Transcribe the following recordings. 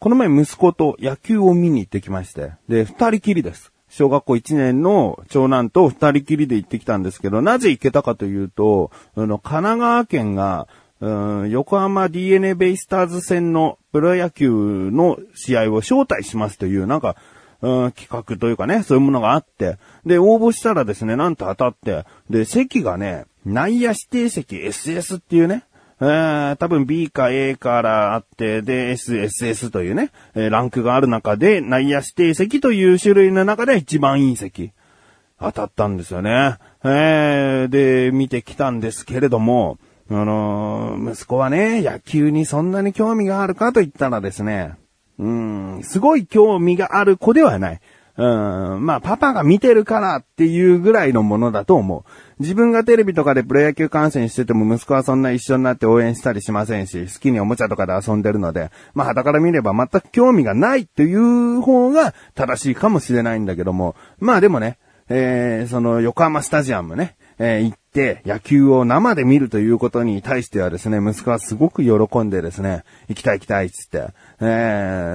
この前息子と野球を見に行ってきまして、で、二人きりです。小学校1年の長男と二人きりで行ってきたんですけど、なぜ行けたかというと、あの、神奈川県が、うん横浜 DNA ベイスターズ戦のプロ野球の試合を招待しますという、なんか、うん企画というかね、そういうものがあって、で、応募したらですね、なんと当たって、で、席がね、内野指定席 SS っていうね、えー、多分 B か A からあって、で、S、SS というね、えーランクがある中で、内野指定席という種類の中で一番いい席。当たったんですよね。えー、で、見てきたんですけれども、あのー息子はね、野球にそんなに興味があるかと言ったらですね、うん、すごい興味がある子ではない。うん、まあ、パパが見てるからっていうぐらいのものだと思う。自分がテレビとかでプロ野球観戦してても息子はそんな一緒になって応援したりしませんし、好きにおもちゃとかで遊んでるので、まあ、肌から見れば全く興味がないという方が正しいかもしれないんだけども、まあでもね、えー、その横浜スタジアムね、えー行って野球を生で見るということに対してはですね、息子はすごく喜んでですね、行きたい行きたいっつって、え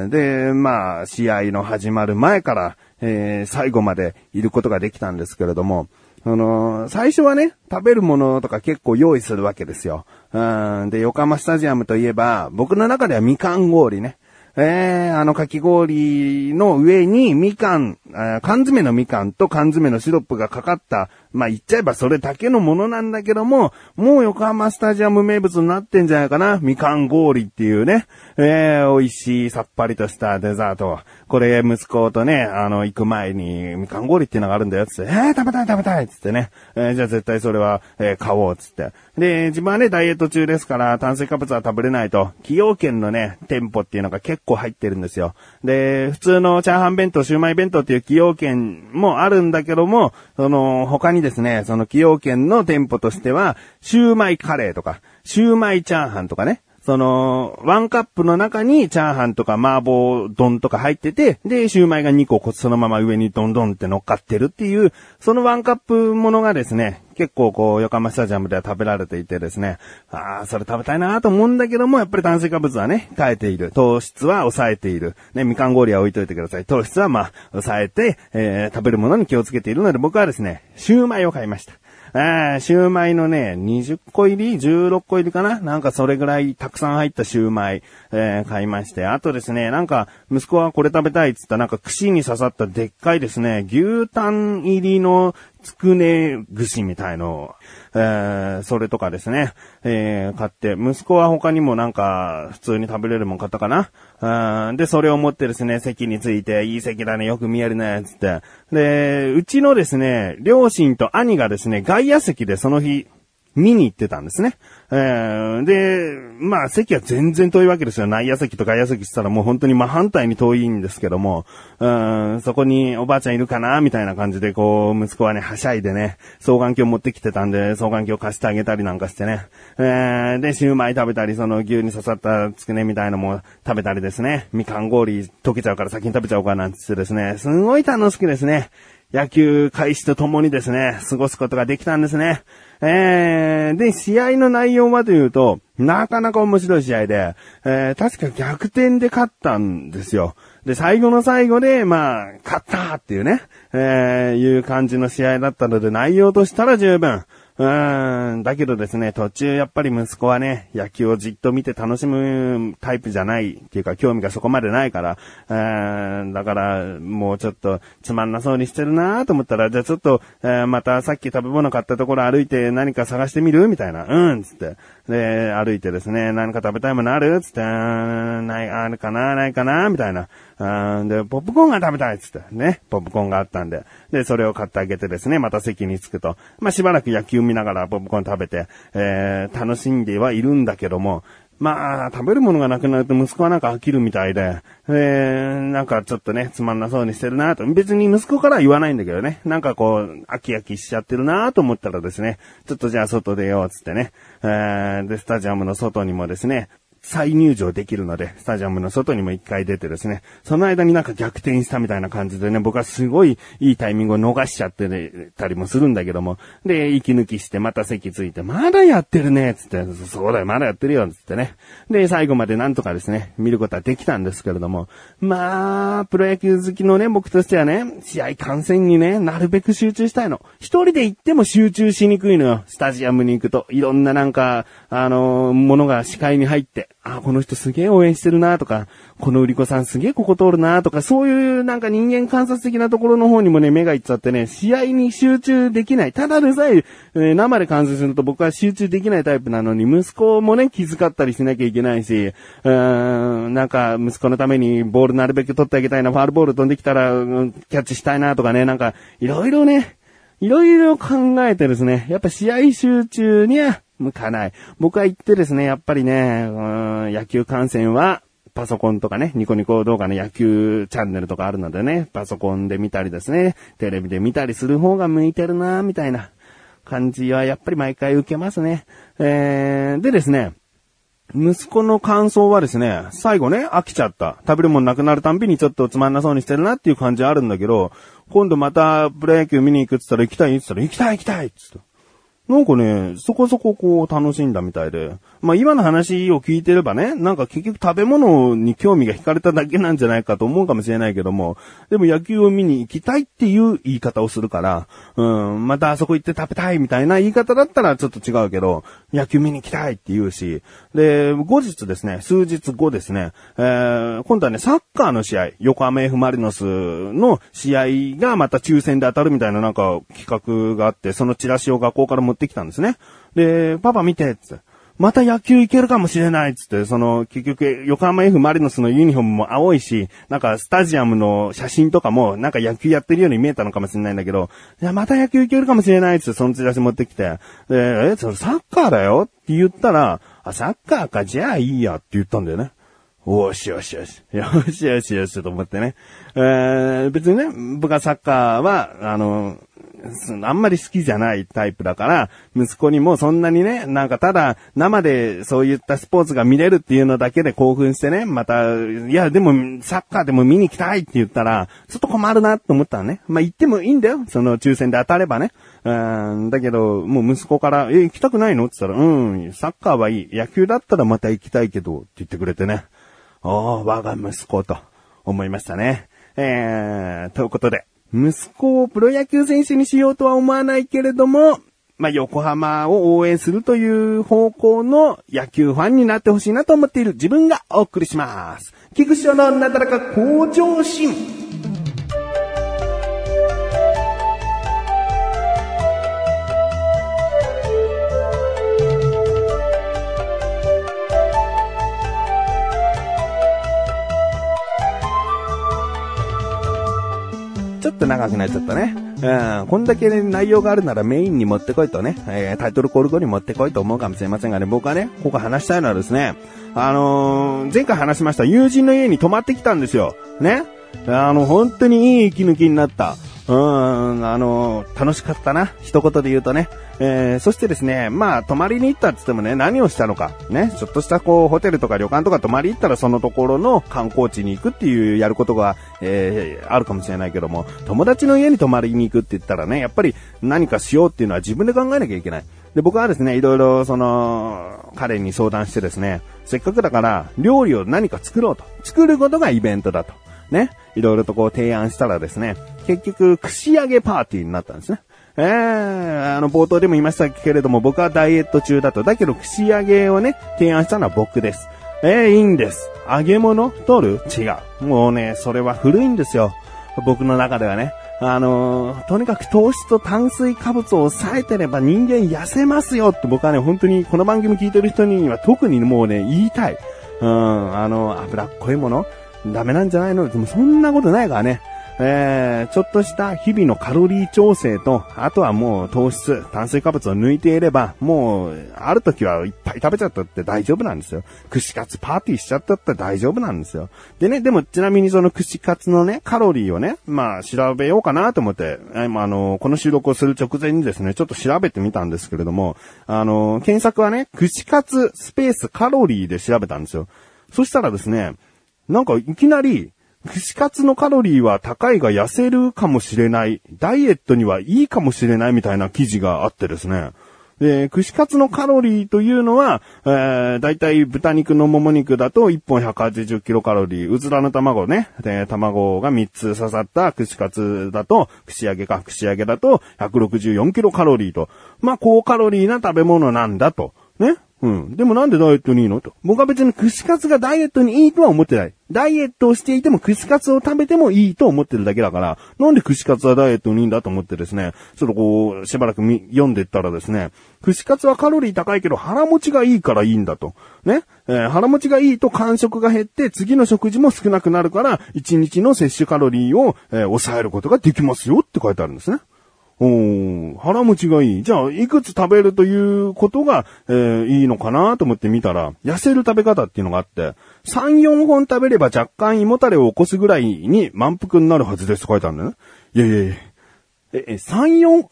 ー、で、まあ、試合の始まる前から、えー、最後までいることができたんですけれども、あのー最初はね、食べるものとか結構用意するわけですよ。うん、で、横浜スタジアムといえば、僕の中ではみかん氷ね。えー、あのかき氷の上にみかん、缶詰のみかんと缶詰のシロップがかかった、まあ、言っちゃえばそれだけのものなんだけども、もう横浜スタジアム名物になってんじゃないかな。みかん氷っていうね、えー、美味しいさっぱりとしたデザート。これ息子とね、あの、行く前にみかん氷っていうのがあるんだよ、つって、えー、食べたい食べたいっつってね、えーじゃあ絶対それは、えー買おう、つって。で、自分はね、ダイエット中ですから、炭水化物は食べれないと、崎陽軒のね、店舗っていうのが結構入ってるんですよ。で、普通のチャーハン弁当、シウマイ弁当っていう崎陽軒もあるんだけども、その、他にですね、その崎陽軒の店舗としては、シウマイカレーとか、シウマイチャーハンとかね、その、ワンカップの中にチャーハンとか麻婆丼とか入ってて、で、シューマイが2個そのまま上にドンドンって乗っかってるっていう、そのワンカップものがですね、結構こう、横浜スタジアムでは食べられていてですね、ああ、それ食べたいなと思うんだけども、やっぱり炭水化物はね、変えている。糖質は抑えている。ね、みかん氷は置いといてください。糖質はまあ、抑えて、えー、食べるものに気をつけているので、僕はですね、シューマイを買いました。あーシューマイのね、20個入り ?16 個入りかな？なんかそれぐらいたくさん入ったシューマイ、えー買いまして。あとですね、なんか、息子はこれ食べたいっつったなんか串に刺さったでっかいですね、牛タン入りのつくね串みたいの、えーそれとかですね、えー買って、息子は他にもなんか、普通に食べれるもん買ったかな？うんで、それを持ってですね、席について、いい席だね、よく見えるね、つって。で、うちのですね、両親と兄がですね、外野席でその日、見に行ってたんですね。えーで、まあ席は全然遠いわけですよ。内野席と外野席って言ったらもう本当に真反対に遠いんですけども、うんそこにおばあちゃんいるかなみたいな感じでこう、息子はね、はしゃいでね、双眼鏡持ってきてたんで、双眼鏡貸してあげたりなんかしてね。えーで、シューマイ食べたり、その牛に刺さったつくねみたいのも食べたりですね。みかん氷溶けちゃうから先に食べちゃおうかなんつってですね、すごい楽しくですね。野球開始とともにですね、過ごすことができたんですね。えー、で、試合の内容はというと、なかなか面白い試合で、えー、確か逆転で勝ったんですよ。で、最後の最後で、まあ、勝ったっていうね、えー、いう感じの試合だったので、内容としたら十分。うーん、だけどですね、途中やっぱり息子はね、野球をじっと見て楽しむタイプじゃないっていうか、興味がそこまでないから、うーん、だから、もうちょっとつまんなそうにしてるなと思ったら、じゃあちょっと、えーまたさっき食べ物買ったところ歩いて何か探してみるみたいな、うん、つって。で、歩いてですね、何か食べたいものある？つって、うん。ない、あるかな？ないかな？みたいな。うんで、ポップコーンが食べたいっつって、ね、ポップコーンがあったんで。で、それを買ってあげてですね、また席に着くと。まあ、しばらく野球見ながらポップコーン食べて、えー、楽しんではいるんだけども、まあ、食べるものがなくなると息子はなんか飽きるみたいで、えー、なんかちょっとね、つまんなそうにしてるなと。別に息子からは言わないんだけどね。なんかこう、飽き飽きしちゃってるなと思ったらですね、ちょっとじゃあ外出ようっつってね。えー、で、スタジアムの外にもですね、再入場できるので、スタジアムの外にも一回出てですね、その間になんか逆転したみたいな感じでね、僕はすごいいいタイミングを逃しちゃってたりもするんだけども、で、息抜きしてまた席ついて、まだやってるね、つって、そうだよ、まだやってるよ、つってね。で、最後までなんとかですね、見ることはできたんですけれども、まあ、プロ野球好きのね、僕としてはね、試合観戦にね、なるべく集中したいの。一人で行っても集中しにくいのよ。スタジアムに行くと。いろんななんか、あのー、ものが視界に入って、あ、この人すげえ応援してるなとか、この売り子さんすげえここ通るなとか、そういうなんか人間観察的なところの方にもね、目がいっちゃってね、試合に集中できない。ただでさえ、えー、生で観戦すると僕は集中できないタイプなのに、息子もね、気遣ったりしなきゃいけないし、うーん、なんか息子のためにボールなるべく取ってあげたいな、ファールボール飛んできたら、うん、キャッチしたいなとかね、なんか、いろいろね、いろいろ考えてですね、やっぱ試合集中には向かない。僕は言ってですね、やっぱりね、うん野球観戦は、パソコンとかね、ニコニコ動画の野球チャンネルとかあるのでね、パソコンで見たりですね、テレビで見たりする方が向いてるなみたいな感じはやっぱり毎回受けますね。えー、でですね、息子の感想はですね、最後ね、飽きちゃった。食べるもんなくなるたんびにちょっとつまんなそうにしてるなっていう感じあるんだけど、今度またプロ野球見に行くって言ったら行きたいって言ったら行きたい行きたいって言った。なんかね、そこそここう楽しんだみたいで。まあ今の話を聞いてればね、なんか結局食べ物に興味が惹かれただけなんじゃないかと思うかもしれないけども、でも野球を見に行きたいっていう言い方をするから、うん、またあそこ行って食べたいみたいな言い方だったらちょっと違うけど、野球見に行きたいって言うし、で、後日ですね、数日後ですね、えー、今度はね、サッカーの試合、横浜 F マリノスの試合がまた抽選で当たるみたいななんか企画があって、そのチラシを学校から持ってきたんですね。で、パパ見て、つって。また野球行けるかもしれないつって、その、結局、横浜 F マリノスのユニフォームも青いし、なんかスタジアムの写真とかも、なんか野球やってるように見えたのかもしれないんだけど、いや、また野球行けるかもしれないつって、そのチラシ持ってきて、で、え、それサッカーだよって言ったら、あ、サッカーか、じゃあいいやって言ったんだよね。おしよしよし。よしよしよしと思ってね。えー、別にね、僕はサッカーは、あの、あんまり好きじゃないタイプだから、息子にもそんなにね、なんかただ生でそういったスポーツが見れるっていうのだけで興奮してね、また、いやでもサッカーでも見に行きたいって言ったら、ちょっと困るなと思ったのね。まあ行ってもいいんだよ。その抽選で当たればね。うん、だけど、もう息子から、え、行きたくないの？って言ったら、うん、サッカーはいい。野球だったらまた行きたいけど、って言ってくれてね。おー、我が息子と思いましたね。えー、ということで、息子をプロ野球選手にしようとは思わないけれども、まあ、横浜を応援するという方向の野球ファンになってほしいなと思っている自分がお送りします。菊池のなだらか向上心。っと長くなっちゃったね。うん、こんだけ、ね、内容があるならメインに持ってこいとね、えー、タイトルコール後に持ってこいと思うかもしれませんがね、僕はね、ここ話したいのはですね、あのー、前回話しました友人の家に泊まってきたんですよ。ね。あの、本当にいい息抜きになった。うん、あの、楽しかったな。一言で言うとね。えー、そしてですね、まあ、泊まりに行ったって言ってもね、何をしたのか。ね、ちょっとしたこう、ホテルとか旅館とか泊まり行ったらそのところの観光地に行くっていうやることが、えー、あるかもしれないけども、友達の家に泊まりに行くって言ったらね、やっぱり何かしようっていうのは自分で考えなきゃいけない。で、僕はですね、いろいろ、その、彼に相談してですね、せっかくだから、料理を何か作ろうと。作ることがイベントだと。ね。いろいろとこう提案したらですね、結局、串揚げパーティーになったんですね。えー、あの、冒頭でも言いましたけれども、僕はダイエット中だと。だけど、串揚げをね、提案したのは僕です。えー、いいんです。揚げ物太る違う。もうね、それは古いんですよ。僕の中ではね。あのー、とにかく糖質と炭水化物を抑えてれば人間痩せますよって僕はね、本当にこの番組聞いてる人には特にもうね、言いたい。うん、あの、脂っこいものダメなんじゃないの？でもそんなことないからね。えー、ちょっとした日々のカロリー調整と、あとはもう糖質、炭水化物を抜いていれば、もう、ある時はいっぱい食べちゃったって大丈夫なんですよ。串カツパーティーしちゃったって大丈夫なんですよ。でね、でもちなみにその串カツのね、カロリーをね、まあ調べようかなと思って、あの、この収録をする直前にですね、ちょっと調べてみたんですけれども、あの、検索はね、串カツスペースカロリーで調べたんですよ。そしたらですね、なんかいきなり、串カツのカロリーは高いが痩せるかもしれない。ダイエットにはいいかもしれないみたいな記事があってですね。で、串カツのカロリーというのは、えー、だいたい豚肉のもも肉だと1本180キロカロリー、うずらの卵ね、で、卵が3つ刺さった串カツだと、串揚げか串揚げだと164キロカロリーと、まあ、高カロリーな食べ物なんだと。ね。うん。でもなんでダイエットにいいの？と。僕は別に串カツがダイエットにいいとは思ってない。ダイエットをしていても串カツを食べてもいいと思ってるだけだから、なんで串カツはダイエットにいいんだと思ってですね、ちょっとこう、しばらく読んでったらですね、串カツはカロリー高いけど腹持ちがいいからいいんだと。ね。えー、腹持ちがいいと間食が減って次の食事も少なくなるから、1日の摂取カロリーを、えー、抑えることができますよって書いてあるんですね。お腹持ちがいい。じゃあ、いくつ食べるということが、えー、いいのかなと思って見たら、痩せる食べ方っていうのがあって、3、4本食べれば若干胃もたれを起こすぐらいに満腹になるはずですって書いてあるんだよね。いやいやいや。え、え、3、4、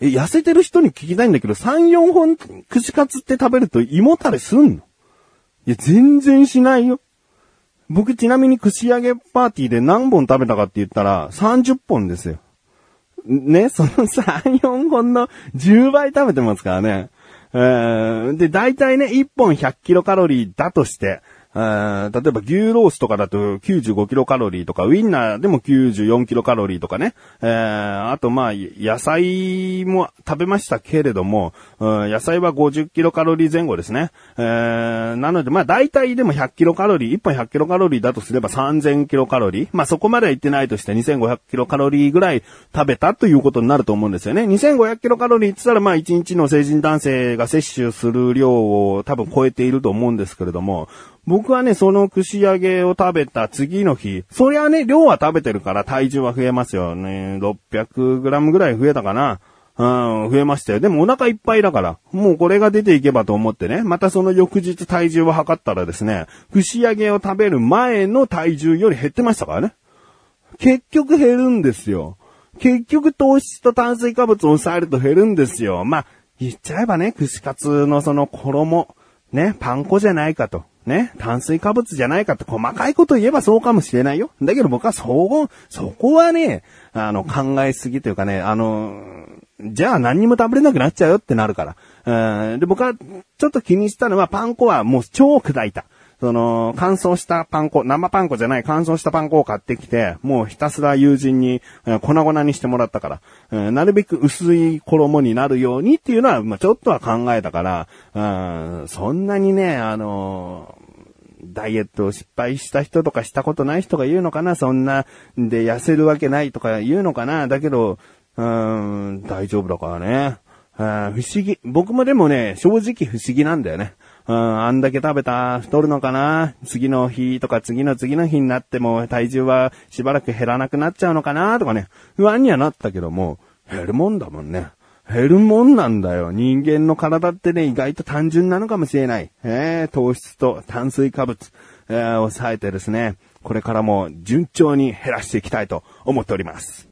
え、痩せてる人に聞きたいんだけど、3、4本串カツって食べると胃もたれすんの？いや、全然しないよ。僕ちなみに串揚げパーティーで何本食べたかって言ったら30本ですよ。ね、その3、4本の10倍食べてますからね。えー、で、大体ね、1本100キロカロリーだとして、例えば牛ロースとかだと95キロカロリーとか、ウィンナーでも94キロカロリーとかね。えー、あとまあ、野菜も食べましたけれども、野菜は50キロカロリー前後ですね。えー、なのでまあ大体でも100キロカロリー、1本100キロカロリーだとすれば3000キロカロリー。まあそこまでは言ってないとして2500キロカロリーぐらい食べたということになると思うんですよね。2500キロカロリーって言ったらまあ1日の成人男性が摂取する量を多分超えていると思うんですけれども、僕はね、その串揚げを食べた次の日、そりゃね、量は食べてるから体重は増えますよね。600グラムぐらい増えたかな。うん、増えましたよ。でもお腹いっぱいだから、もうこれが出ていけばと思ってね、またその翌日体重を測ったらですね、串揚げを食べる前の体重より減ってましたからね。結局減るんですよ。結局糖質と炭水化物を抑えると減るんですよ。まあ、言っちゃえばね、串カツのその衣、ね、パン粉じゃないかと。ね、炭水化物じゃないかって細かいこと言えばそうかもしれないよ。だけど僕はそこ、そこはね、あの、考えすぎというかね、あの、じゃあ何にも食べれなくなっちゃうよってなるから。うん、で、僕はちょっと気にしたのはパン粉はもう超砕いた。その、乾燥したパン粉、生パン粉じゃない乾燥したパン粉を買ってきて、もうひたすら友人に、粉々にしてもらったから、なるべく薄い衣になるようにっていうのは、まあ、ちょっとは考えたから、うん、そんなにね、あのダイエットを失敗した人とかしたことない人が言うのかなそんな、で痩せるわけないとか言うのかなだけど、うん、大丈夫だからね。不思議。僕もでもね、正直不思議なんだよね。うん、あんだけ食べた、太るのかな？次の日とか次の次の日になっても体重はしばらく減らなくなっちゃうのかな？とかね、不安にはなったけども、減るもんだもんね。減るもんなんだよ。人間の体ってね、意外と単純なのかもしれない。えー、糖質と炭水化物、えー、抑えてですね、これからも順調に減らしていきたいと思っております。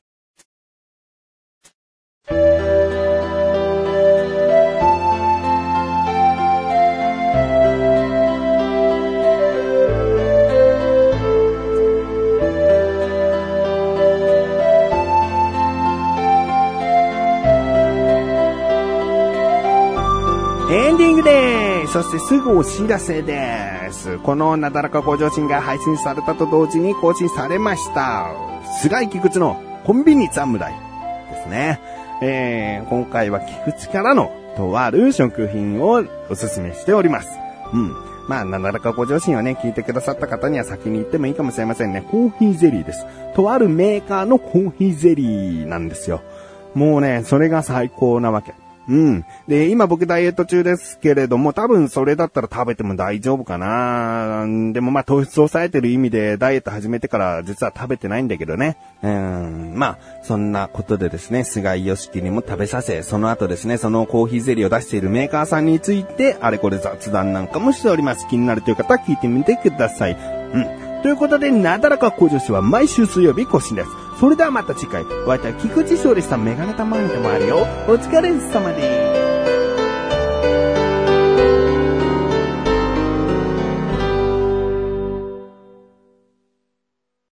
してすぐお知らせです。このなだらか向上心が配信されたと同時に更新されました。菅井菊池のコンビニ侍ですね。えー、今回は菊池からのとある食品をおすすめしております。うん。まあ、なだらか向上心をね、聞いてくださった方には先に言ってもいいかもしれませんね。コーヒーゼリーです。とあるメーカーのコーヒーゼリーなんですよ。もうね、それが最高なわけ。うん。で、今僕ダイエット中ですけれども、多分それだったら食べても大丈夫かな。でもまあ糖質を抑えてる意味でダイエット始めてから実は食べてないんだけどね。うん。まあ、そんなことでですね、菅井良樹にも食べさせ、その後ですね、そのコーヒーゼリーを出しているメーカーさんについて、あれこれ雑談なんかもしております。気になるという方は聞いてみてください。うん。ということで、なだらか向上心は毎週水曜日更新です。それではまた次回、お会いいたい菊池勝利したメガネたまにでもあるよ。お疲れ様です。